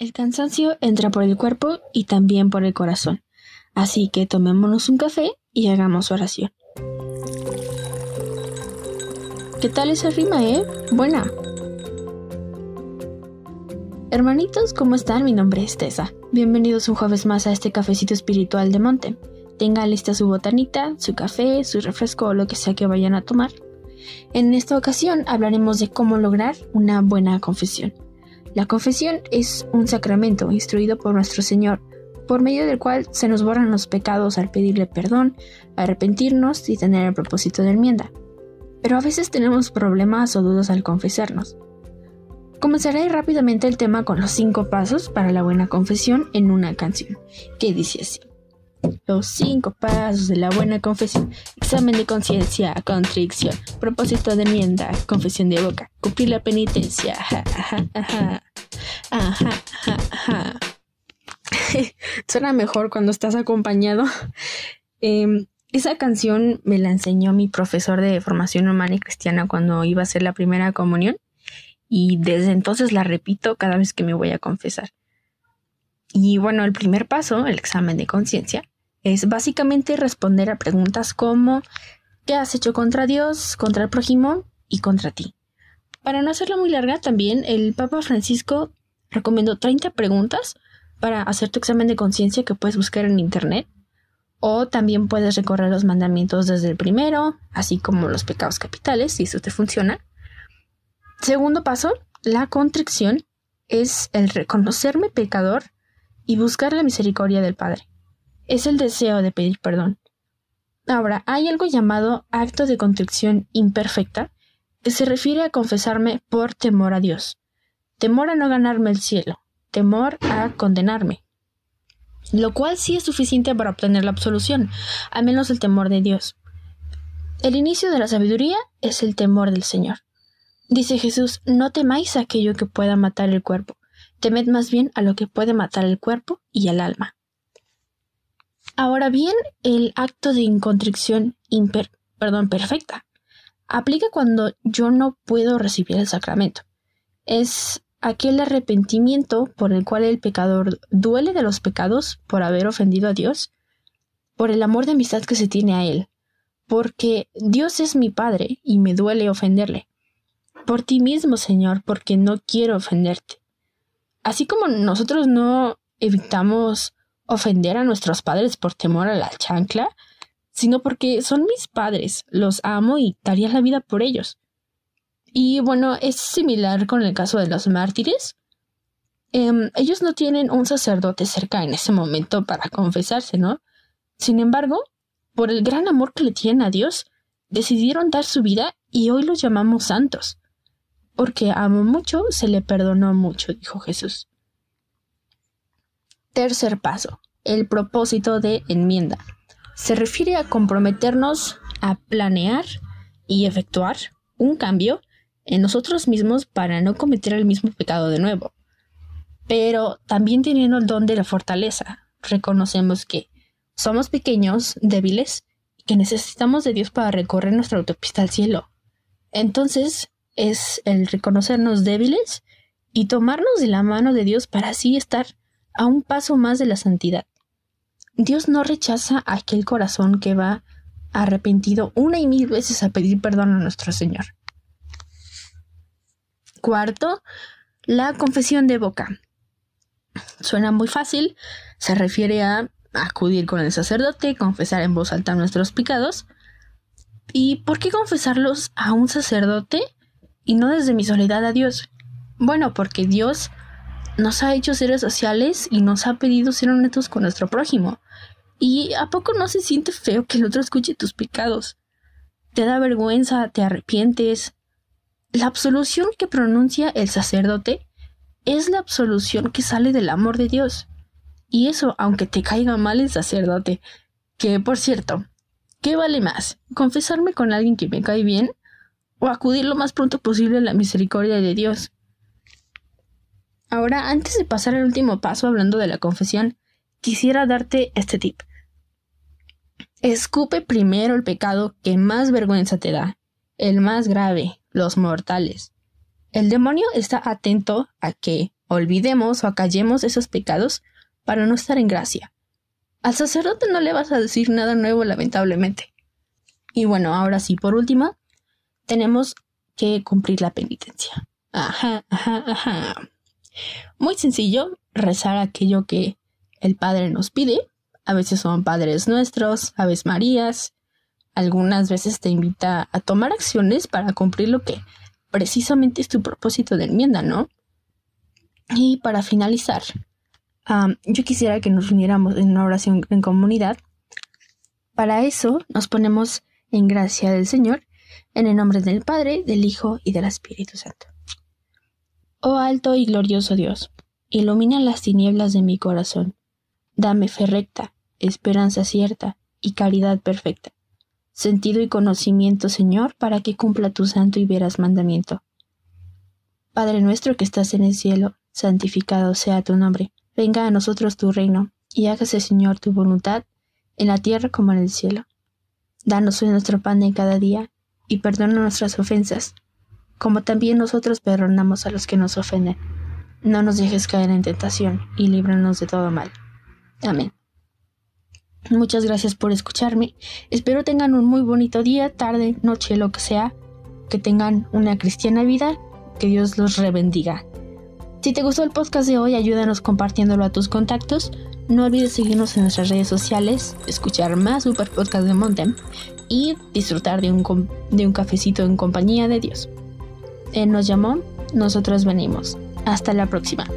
El cansancio entra por el cuerpo y también por el corazón. Así que tomémonos un café y hagamos oración. ¿Qué tal esa rima, eh? Buena. Hermanitos, ¿cómo están? Mi nombre es Tessa. Bienvenidos un jueves más a este cafecito espiritual de Monte. Tenga lista su botanita, su café, su refresco o lo que sea que vayan a tomar. En esta ocasión hablaremos de cómo lograr una buena confesión. La confesión es un sacramento instruido por nuestro Señor, por medio del cual se nos borran los pecados al pedirle perdón, arrepentirnos y tener el propósito de enmienda. Pero a veces tenemos problemas o dudas al confesarnos. Comenzaré rápidamente el tema con los cinco pasos para la buena confesión en una canción, que dice así. Los cinco pasos de la buena confesión. Examen de conciencia, contrición, propósito de enmienda, confesión de boca, cumplir la penitencia. Suena mejor cuando estás acompañado. Em, esa canción me la enseñó mi profesor de formación humana y cristiana cuando iba a hacer la primera comunión y desde entonces la repito cada vez que me voy a confesar. Y bueno, el primer paso, el examen de conciencia, es básicamente responder a preguntas como ¿qué has hecho contra Dios, contra el prójimo y contra ti? Para no hacerla muy larga, también el Papa Francisco recomendó 30 preguntas para hacer tu examen de conciencia que puedes buscar en internet. O también puedes recorrer los mandamientos desde el primero, así como los pecados capitales, si eso te funciona. Segundo paso, la contrición es el reconocerme pecador y buscar la misericordia del Padre es el deseo de pedir perdón. Ahora, hay algo llamado acto de contrición imperfecta, que se refiere a confesarme por temor a Dios, temor a no ganarme el cielo, temor a condenarme, lo cual sí es suficiente para obtener la absolución, al menos el temor de Dios. El inicio de la sabiduría es el temor del Señor. Dice Jesús, no temáis aquello que pueda matar el cuerpo, temed más bien a lo que puede matar el cuerpo y el alma. Ahora bien, el acto de incontrición imper perdón, perfecta aplica cuando yo no puedo recibir el sacramento. Es aquel arrepentimiento por el cual el pecador duele de los pecados por haber ofendido a Dios, por el amor de amistad que se tiene a Él, porque Dios es mi Padre y me duele ofenderle, por ti mismo, Señor, porque no quiero ofenderte. Así como nosotros no evitamos ofender a nuestros padres por temor a la chancla, sino porque son mis padres, los amo y daría la vida por ellos. Y bueno, es similar con el caso de los mártires. Em, ellos no tienen un sacerdote cerca en ese momento para confesarse, ¿no? Sin embargo, por el gran amor que le tienen a Dios, decidieron dar su vida y hoy los llamamos santos. Porque amo mucho, se le perdonó mucho, dijo Jesús. Tercer paso, el propósito de enmienda. Se refiere a comprometernos a planear y efectuar un cambio en nosotros mismos para no cometer el mismo pecado de nuevo. Pero también teniendo el don de la fortaleza, reconocemos que somos pequeños, débiles, y que necesitamos de Dios para recorrer nuestra autopista al cielo. Entonces es el reconocernos débiles y tomarnos de la mano de Dios para así estar a un paso más de la santidad. Dios no rechaza aquel corazón que va arrepentido una y mil veces a pedir perdón a nuestro Señor. Cuarto, la confesión de boca. Suena muy fácil, se refiere a acudir con el sacerdote, confesar en voz alta nuestros pecados. ¿Y por qué confesarlos a un sacerdote y no desde mi soledad a Dios? Bueno, porque Dios nos ha hecho seres sociales y nos ha pedido ser honestos con nuestro prójimo. ¿Y a poco no se siente feo que el otro escuche tus pecados? Te da vergüenza, te arrepientes. La absolución que pronuncia el sacerdote es la absolución que sale del amor de Dios. Y eso aunque te caiga mal el sacerdote. Que, por cierto, ¿qué vale más? ¿Confesarme con alguien que me cae bien? ¿O acudir lo más pronto posible a la misericordia de Dios? Ahora, antes de pasar al último paso hablando de la confesión, quisiera darte este tip. Escupe primero el pecado que más vergüenza te da, el más grave, los mortales. El demonio está atento a que olvidemos o acallemos esos pecados para no estar en gracia. Al sacerdote no le vas a decir nada nuevo, lamentablemente. Y bueno, ahora sí, por último, tenemos que cumplir la penitencia. Ajá, ajá, ajá. Muy sencillo, rezar aquello que el Padre nos pide. A veces son Padres Nuestros, Aves Marías. Algunas veces te invita a tomar acciones para cumplir lo que precisamente es tu propósito de enmienda, ¿no? Y para finalizar, yo quisiera que nos uniéramos en una oración en comunidad. Para eso nos ponemos en gracia del Señor, en el nombre del Padre, del Hijo y del Espíritu Santo. Oh alto y glorioso Dios, ilumina las tinieblas de mi corazón. Dame fe recta, esperanza cierta y caridad perfecta. Sentido y conocimiento, Señor, para que cumpla tu santo y veraz mandamiento. Padre nuestro que estás en el cielo, santificado sea tu nombre. Venga a nosotros tu reino, y hágase, Señor, tu voluntad, en la tierra como en el cielo. Danos hoy nuestro pan de cada día, y perdona nuestras ofensas, como también nosotros perdonamos a los que nos ofenden. No nos dejes caer en tentación y líbranos de todo mal. Amén. Muchas gracias por escucharme. Espero tengan un muy bonito día, tarde, noche, lo que sea. Que tengan una cristiana vida. Que Dios los rebendiga. Si te gustó el podcast de hoy, ayúdanos compartiéndolo a tus contactos. No olvides seguirnos en nuestras redes sociales, escuchar más Super Podcast de Montem y disfrutar de un, de un cafecito en compañía de Dios. Él nos llamó, nosotros venimos. Hasta la próxima.